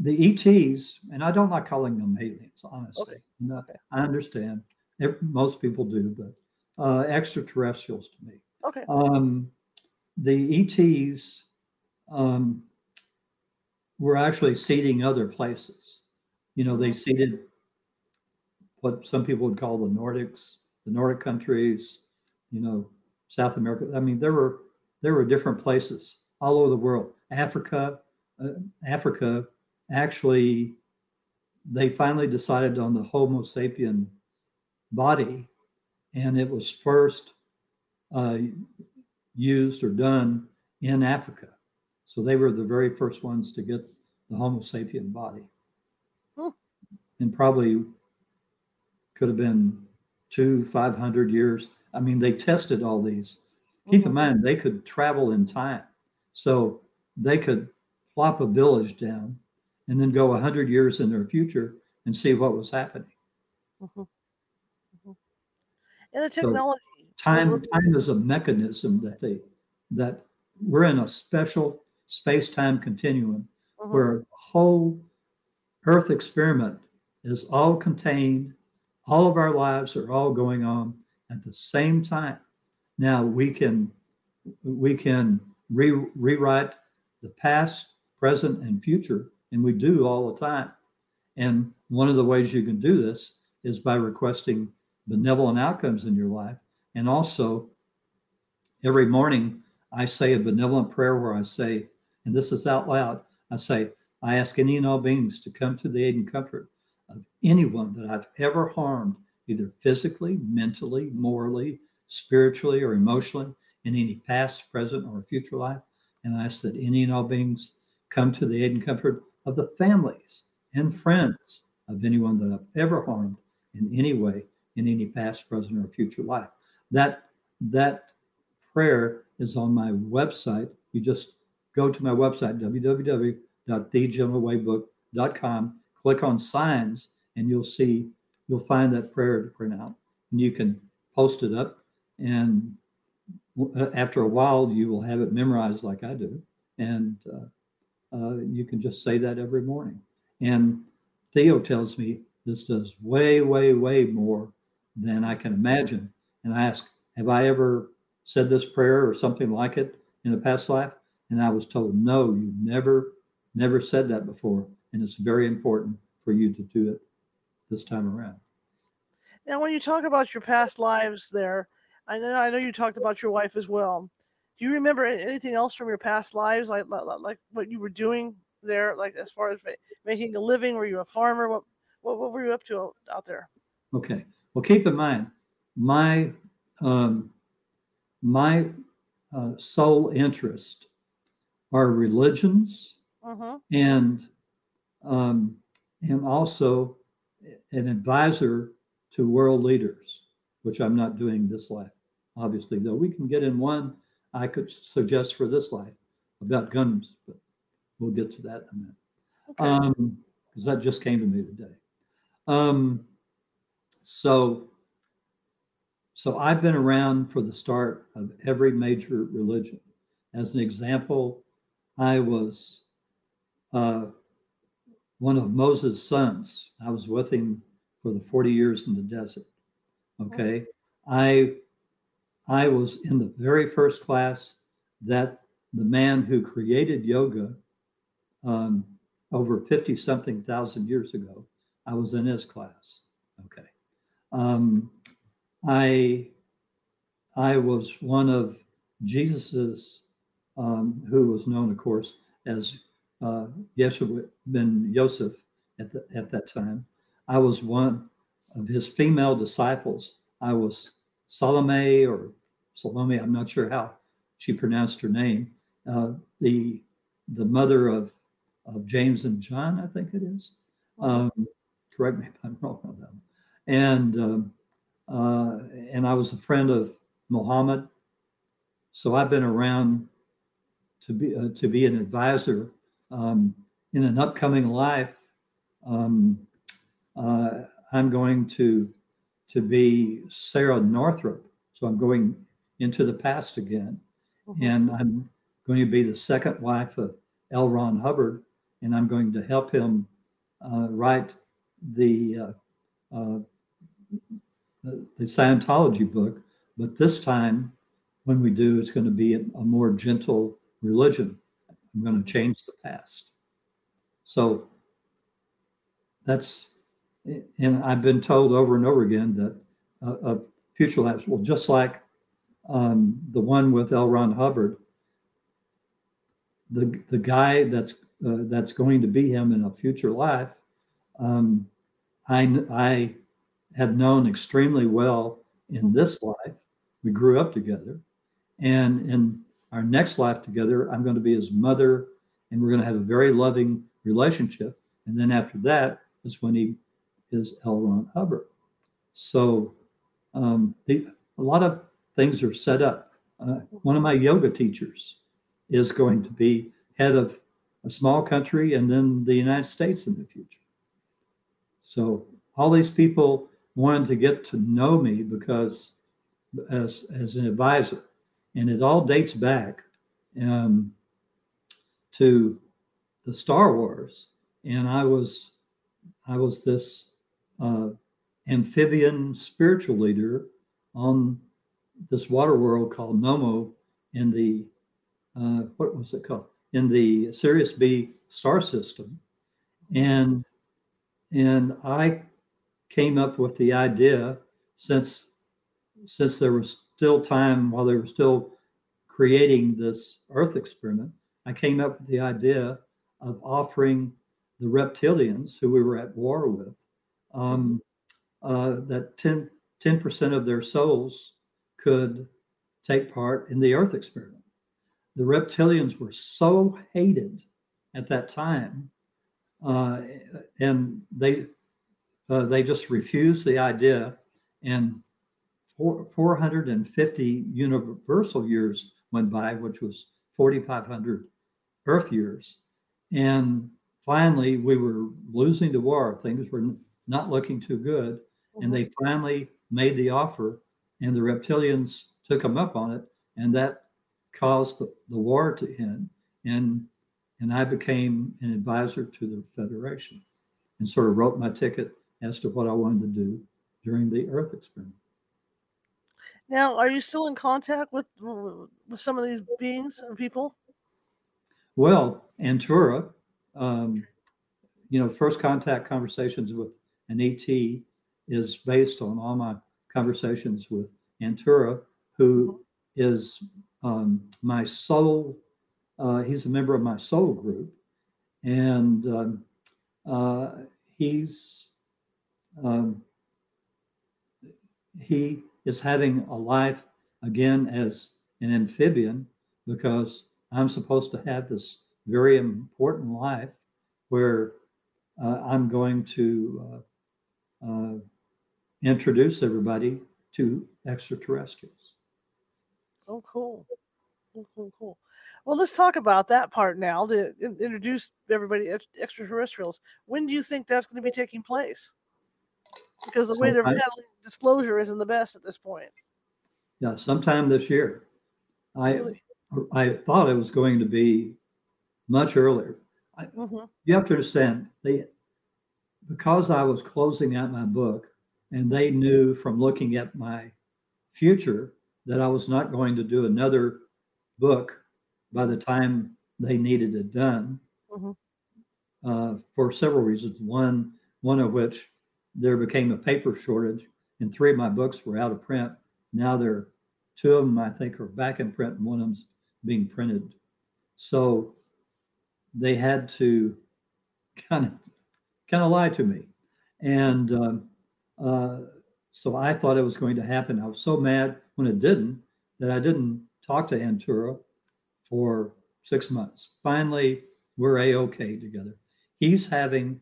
the ETs, and I don't like calling them aliens, honestly. Okay, No, okay. I understand. Ev- Most people do, but uh, extraterrestrials to me. Okay. Um, the ETs um, were actually seeding other places. You know, they seeded what some people would call the Nordics, the Nordic countries, you know, South America. I mean, there were there were different places all over the world. Africa, uh, Africa, actually, they finally decided on the Homo sapien body, and it was first uh, used or done in Africa. So they were the very first ones to get the Homo sapien body. And probably could have been two, 500 years. I mean, they tested all these. Keep in Mhm. mind, they could travel in time. So they could plop a village down and then go 100 years in their future and see what was happening. Mhm. Mhm. And the technology. time time is a mechanism that they that we're in a special space-time continuum Mhm. where a whole earth experiment is all contained all of our lives are all going on at the same time. Now we can we can re, rewrite the past present and future and we do all the time. And one of the ways you can do this is by requesting benevolent outcomes in your life. And also, every morning I say a benevolent prayer where I say, and this is out loud, I say, I ask any and all beings to come to the aid and comfort of anyone that I've ever harmed, either physically, mentally, morally, spiritually, or emotionally, in any past, present, or future life. And I ask that any and all beings come to the aid and comfort of the families and friends of anyone that I've ever harmed in any way in any past, present, or future life. That that prayer is on my website. You just go to my website, www.thegentlewaybook.com, click on signs, and you'll see, you'll find that prayer to print out. And you can post it up. And after a while, you will have it memorized like I do. And uh, uh, you can just say that every morning. And Theo tells me this does way, way, way more than I can imagine. And I ask, Have I ever said this prayer or something like it in a past life? And I was told, No, you've never, never said that before. And it's very important for you to do it this time around. Now, when you talk about your past lives there, I know I know you talked about your wife as well. Do you remember anything else from your past lives, like like what you were doing there, like as far as making a living? Were you a farmer? What what, what were you up to out there? Okay. Well, keep in mind, my um, my uh, sole interest are religions uh-huh. and um, and also an advisor to world leaders, which I'm not doing this life, obviously. Though we can get in one, I could suggest for this life about guns, but we'll get to that in a minute. Okay. Um, because that just came to me today. Um, so, so I've been around for the start of every major religion. As an example, I was uh, one of Moses' sons. I was with him for the 40 years in the desert. Okay. I I was in the very first class that the man who created yoga um, over 50 something thousand years ago I was in his class. Okay. Um, I I was one of Jesus's, um, who was known, of course, as uh, Yeshua ben Yosef at, the, at that time. I was one of his female disciples. I was Salome or Salome, I'm not sure how she pronounced her name, uh, the the mother of, of James and John, I think it is. Um, correct me if I'm wrong on that. And um, uh, and I was a friend of Muhammad, so I've been around to be uh, to be an advisor um, in an upcoming life. Um, uh, I'm going to to be Sara Northrup, so I'm going into the past again, mm-hmm. and I'm going to be the second wife of L. Ron Hubbard, and I'm going to help him uh, write the, uh, uh, the, the Scientology book, but this time when we do, it's going to be a, a more gentle religion. I'm going to change the past. So that's, and I've been told over and over again that a, uh, future lives, well, just like um, the one with L. Ron Hubbard, the the guy that's uh, that's going to be him in a future life um, I, I have known extremely well in this life. We grew up together. And in our next life together, I'm going to be his mother, and we're going to have a very loving relationship. And then after that is when he is L. Ron Hubbard. So um, the, a lot of things are set up. Uh, one of my yoga teachers is going to be head of a small country and then the United States in the future. So all these people wanted to get to know me because as as an advisor, and it all dates back um, to the Star Wars, and I was I was this uh, amphibian spiritual leader on this water world called Nomo in the uh, what was it called? In the Sirius B star system, and and I came up with the idea since since there was still time while they were still creating this Earth experiment, I came up with the idea of offering the reptilians who we were at war with um, uh, that 10 percent of their souls could take part in the Earth experiment. The reptilians were so hated at that time, uh, and they uh, they just refused the idea. And four, 450 universal years went by, which was 4,500 Earth years, and finally we were losing the war. Things were not looking too good, and they mm-hmm. finally made the offer, and the reptilians took them up on it, and that caused the, the war to end. And and I became an advisor to the Federation and sort of wrote my ticket as to what I wanted to do during the Earth experiment. Now, are you still in contact with with some of these beings or people? Well, Antura, um, you know, first contact conversations with an ET is based on all my conversations with Antura, who is um, my soul. Uh, he's a member of my soul group, and um, uh, he's um, he is having a life again as an amphibian because I'm supposed to have this very important life where uh, I'm going to uh, uh, introduce everybody to extraterrestrials. Oh, cool. Cool, cool, cool. Well, let's talk about that part now to introduce everybody extraterrestrials. When do you think that's going to be taking place? Because the way they're handling disclosure isn't the best at this point. Yeah, sometime this year. I really? I thought it was going to be much earlier. I, mm-hmm. You have to understand they because I was closing out my book, and they knew from looking at my future that I was not going to do another book by the time they needed it done mm-hmm. uh, for several reasons. One, one of which there became a paper shortage, and three of my books were out of print. Now they're two of them I think are back in print, and one of them's being printed. So they had to kind of kind of lie to me, and um, uh, so I thought it was going to happen. I was so mad when it didn't that I didn't talk to Antura for six months. Finally, we're a okay together. He's having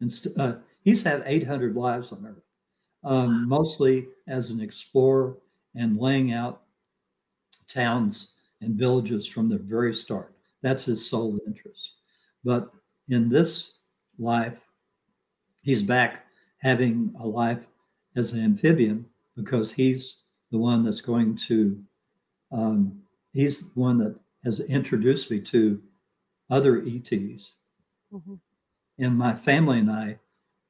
and uh, he's had 800 lives on Earth, um, mostly as an explorer and laying out towns and villages from the very start. That's his sole interest. But in this life, he's back having a life as an amphibian because he's the one that's going to, um, he's the one that has introduced me to other ETs. Mm-hmm and my family and I,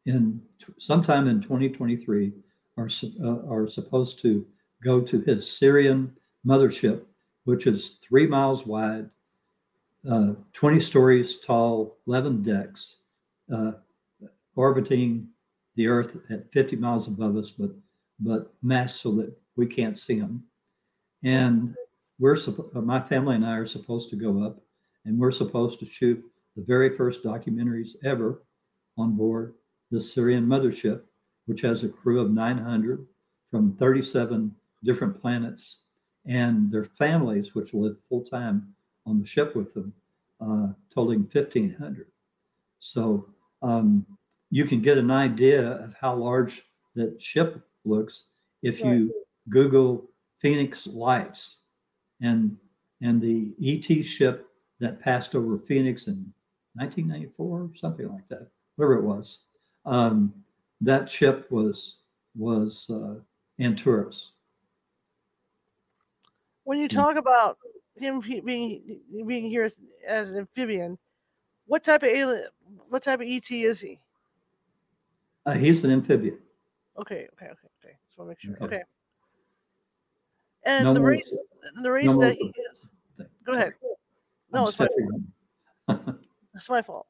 in sometime in 2023, are uh, are supposed to go to his Sirian mothership, which is three miles wide, uh, 20 stories tall, 11 decks, uh, orbiting the Earth at 50 miles above us, but but masked so that we can't see them. And we're uh, my family and I are supposed to go up, and we're supposed to shoot the very first documentaries ever on board the Sirian mothership, which has a crew of 900 from 37 different planets and their families, which live full time on the ship with them, uh, totaling 1,500. So um, you can get an idea of how large that ship looks if you Google Phoenix Lights and and the ET ship that passed over Phoenix in 1994, something like that, whatever it was. Um, that ship was was uh, Antura's. When you talk about him being being here as, as, an amphibian, what type of alien? What type of ET is he? Uh, he's an amphibian. Okay, okay, okay, okay. Just want to make sure. Okay. okay. And no the race, the race no that he is. Go ahead. No, I'm it's fine. [laughs] That's my fault.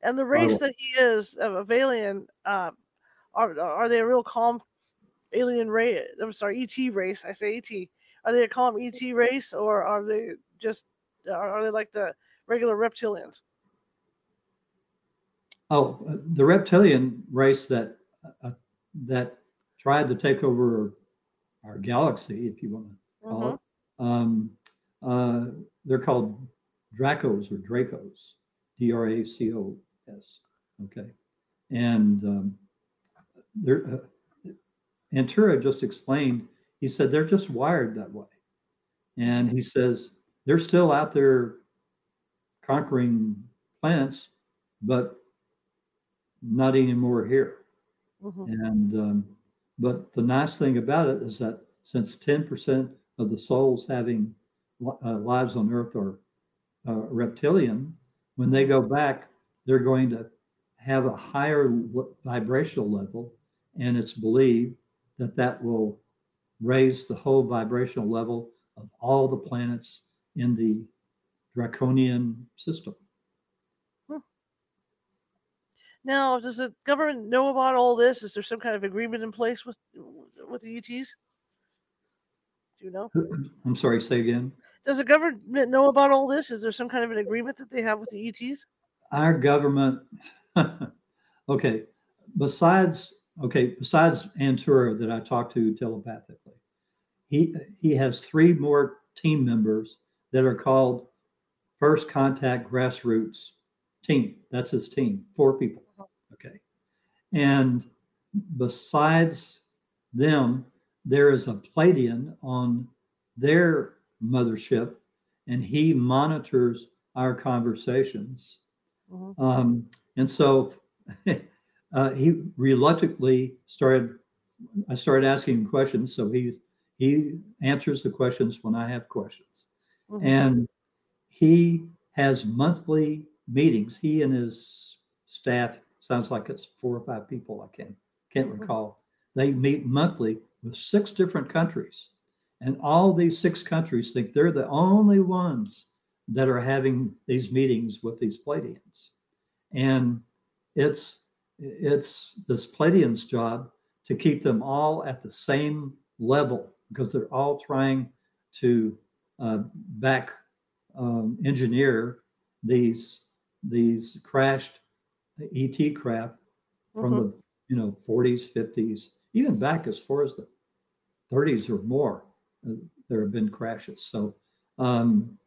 And the race that he is of alien, uh, are are they a real calm alien race? I'm sorry, ET race. I say ET. Are they a calm ET race, or are they just are they like the regular reptilians? Oh, the reptilian race that uh, that tried to take over our galaxy, if you want to call Mhm. it. Um, uh, they're called Dracos or Dracos, D R A C O S. Okay. And um, they're, uh, Antura just explained, he said they're just wired that way. And he says they're still out there conquering planets, but not anymore here. Mhm. And um, but the nice thing about it is that since 10% of the souls having uh, lives on Earth are uh, reptilian, when they go back, they're going to have a higher vibrational level, and it's believed that that will raise the whole vibrational level of all the planets in the draconian system. Now, does the government know about all this? Is there some kind of agreement in place with with the ETs? Do you know? [clears throat] I'm sorry, say again. Does the government know about all this? Is there some kind of an agreement that they have with the ETs? our government [laughs] okay besides okay besides antura that i talked to telepathically he he has three more team members that are called first contact grassroots team that's his team four people uh-huh. okay and besides them there is a Pleiadian on their mothership and he monitors our conversations Mhm. um, and so [laughs] uh, he reluctantly started. I started asking him questions, so he he answers the questions when I have questions, Mhm. and he has monthly meetings. He and his staff sounds like it's four or five people. I can't can't Mhm. recall. They meet monthly with six different countries, and all these six countries think they're the only ones that are having these meetings with these Pleiadians. And it's it's this Pleiadian's job to keep them all at the same level because they're all trying to uh, back um, engineer these these crashed ET craft from Mhm. the you know 40s, 50s, even back as far as the 30s or more. uh, there have been crashes. So um,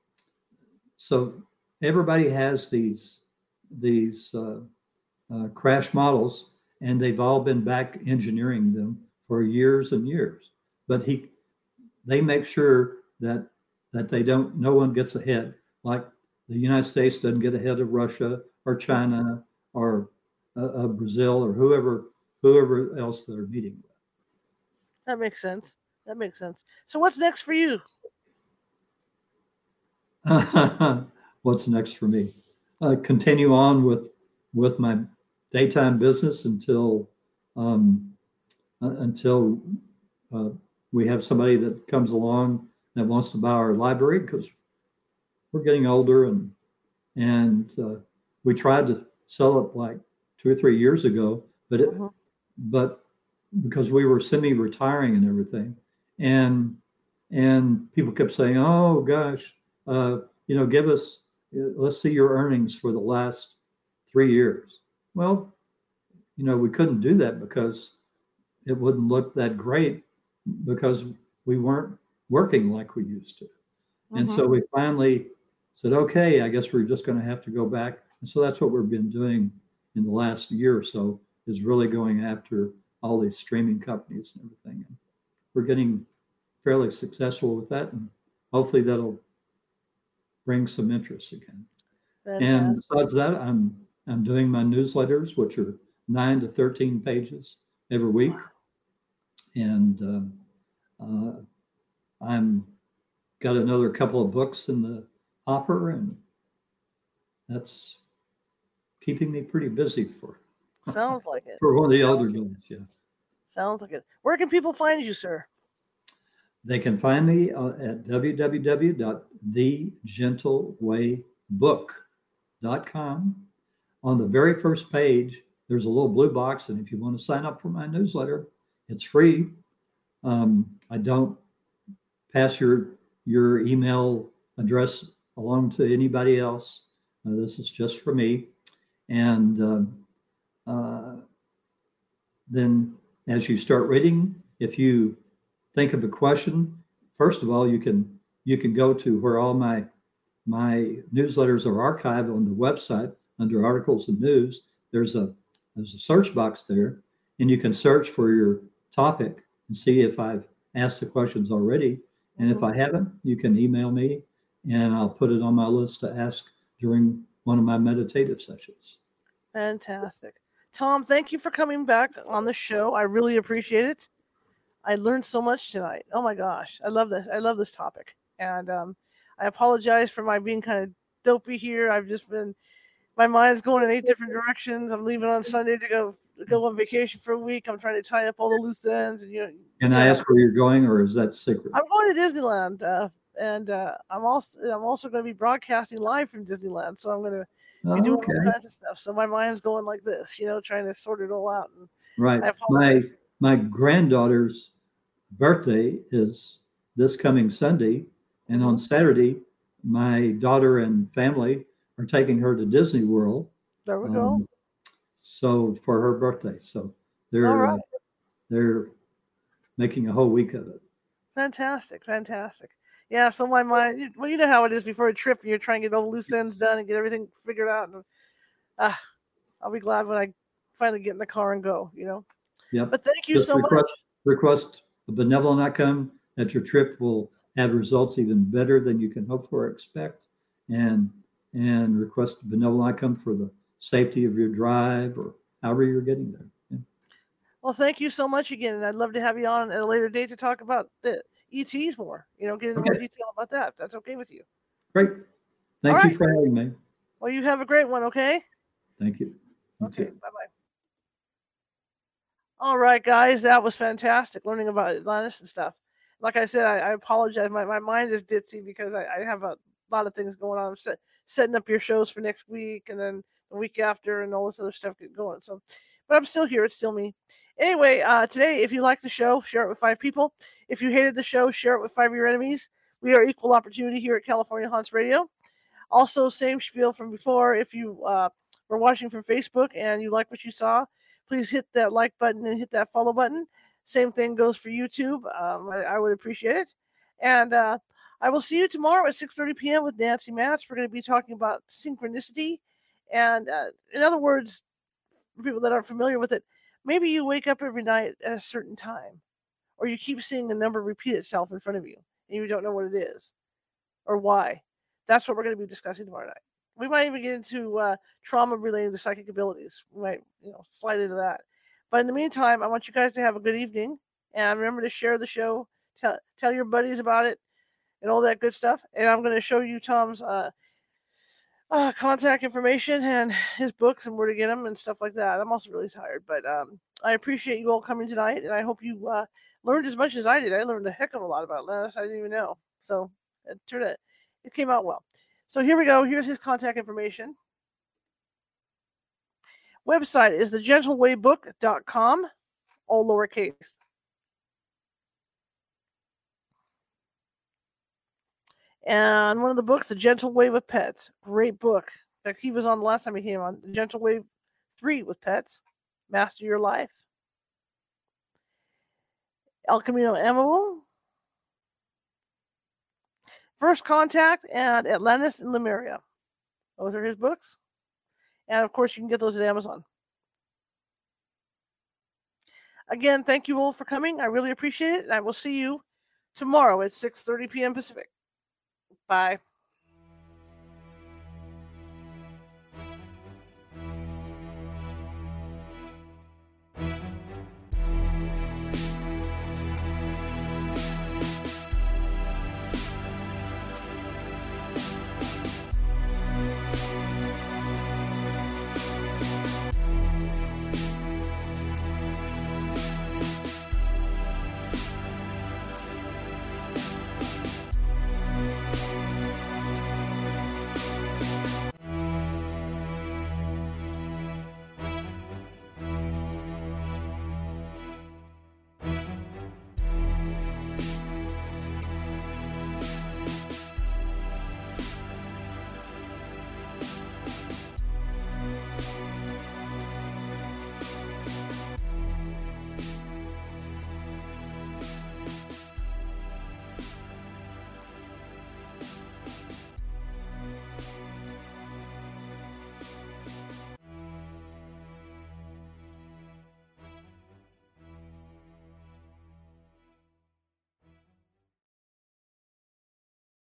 so everybody has these these uh, uh, crash models, and they've all been back engineering them for years and years. But he, they make sure that that they don't, no one gets ahead. Like the United States doesn't get ahead of Russia or China or uh, Brazil or whoever whoever else they're meeting with. That makes sense. That makes sense. So, what's next for you? [laughs] What's next for me? Uh, continue on with with my daytime business until um, uh, until uh, we have somebody that comes along that wants to buy our library because we're getting older and and uh, we tried to sell it like two or three years ago, but it Mhm. But because we were semi-retiring and everything, and and people kept saying, "Oh gosh, uh, you know, give us, uh, let's see your earnings for the last three years." Well, you know, we couldn't do that because it wouldn't look that great because we weren't working like we used to. And Mhm. so we finally said, okay, I guess we're just going to have to go back. And so that's what we've been doing in the last year or so is really going after all these streaming companies and everything. And we're getting fairly successful with that. And hopefully that'll bring some interest again. And besides that, I'm I'm doing my newsletters, which are nine to 13 pages every week. And um, uh, I'm got another couple of books in the hopper, and that's keeping me pretty busy for Sounds like it. for one of the older guys. Yeah, Sounds like it. Where can people find you, sir? they can find me uh, at www.thegentleWaybook.com. On the very first page, there's a little blue box, and if you want to sign up for my newsletter, it's free. Um, I don't pass your your email address along to anybody else. Uh, this is just for me. And um, uh, then as you start reading, if you think of a question, first of all, you can you can go to where all my my newsletters are archived on the website under articles and news. There's a there's a search box there, and you can search for your topic and see if I've asked the questions already. And if I haven't, you can email me and I'll put it on my list to ask during one of my meditative sessions. Fantastic. Tom, thank you for coming back on the show. I really appreciate it. I learned so much tonight. Oh my gosh, I love this. I love this topic. And um, I apologize for my being kind of dopey here. I've just been, my mind's going in eight different directions. I'm leaving on Sunday to go go on vacation for a week. I'm trying to tie up all the loose ends. And you know, Can I ask where you're going, or is that secret? I'm going to Disneyland, uh, and uh, I'm also I'm also going to be broadcasting live from Disneyland. So I'm going to Oh, be doing okay. all kinds of stuff. So my mind's going like this, you know, trying to sort it all out. And Right. My my granddaughter's birthday is this coming Sunday, and on Saturday, my daughter and family are taking her to Disney World. there we go. um, so for her birthday, so they're right. uh, they're making a whole week of it. Fantastic, fantastic. Yeah, so my mind, you- well, you know how it is before a trip, and you're trying to get all the loose ends done and get everything figured out. And uh, I'll be glad when I finally get in the car and go, you know. Yep. But thank you Just so much. request, Request a benevolent outcome that your trip will have results even better than you can hope for or expect, and and request a benevolent outcome for the safety of your drive or however you're getting there. Yeah. Well, thank you so much again. And I'd love to have you on at a later date to talk about the ETs more, you know, get into more detail about that. That's okay with you. Great. Thank All you right. for having me. Well, you have a great one, okay? Thank you. You Okay, bye bye. All right, guys, that was fantastic learning about Atlantis and stuff. Like I said, I, I apologize. My, my mind is ditzy because I, I have a lot of things going on. I'm set, setting up your shows for next week and then the week after and all this other stuff get going. So, but I'm still here. It's still me. Anyway, uh, today, if you like the show, share it with five people. If you hated the show, share it with five of your enemies. We are equal opportunity here at California Haunts Radio. Also, same spiel from before. If you uh, were watching from Facebook and you like what you saw, please hit that like button and hit that follow button. Same thing goes for YouTube. Um, I, I would appreciate it. And uh, I will see you tomorrow at 6:30 p.m. with Nancy Matz. We're going to be talking about synchronicity, and uh, in other words, for people that aren't familiar with it, maybe you wake up every night at a certain time, or you keep seeing a number repeat itself in front of you, and you don't know what it is or why. That's what we're going to be discussing tomorrow night. We might even get into uh, trauma related to psychic abilities. We might, you know, slide into that. But in the meantime, I want you guys to have a good evening, and remember to share the show, tell tell your buddies about it, and all that good stuff. And I'm going to show you Tom's uh, uh, contact information and his books and where to get them and stuff like that. I'm also really tired, but um, I appreciate you all coming tonight, and I hope you uh, learned as much as I did. I learned a heck of a lot about Atlantis. I didn't even know. So it turned out it came out well. So here we go. Here's his contact information. Website is thegentlewaybook.com, all lowercase. And one of the books, The Gentle Way with Pets. Great book. In fact, he was on the last time he came on. The Gentle Way 3 with Pets. Master Your Life. El Camino Amable. First Contact and Atlantis and Lemuria. Those are his books. And of course, you can get those at Amazon. Again, thank you all for coming. I really appreciate it. And I will see you tomorrow at 6:30 p.m. Pacific. Bye.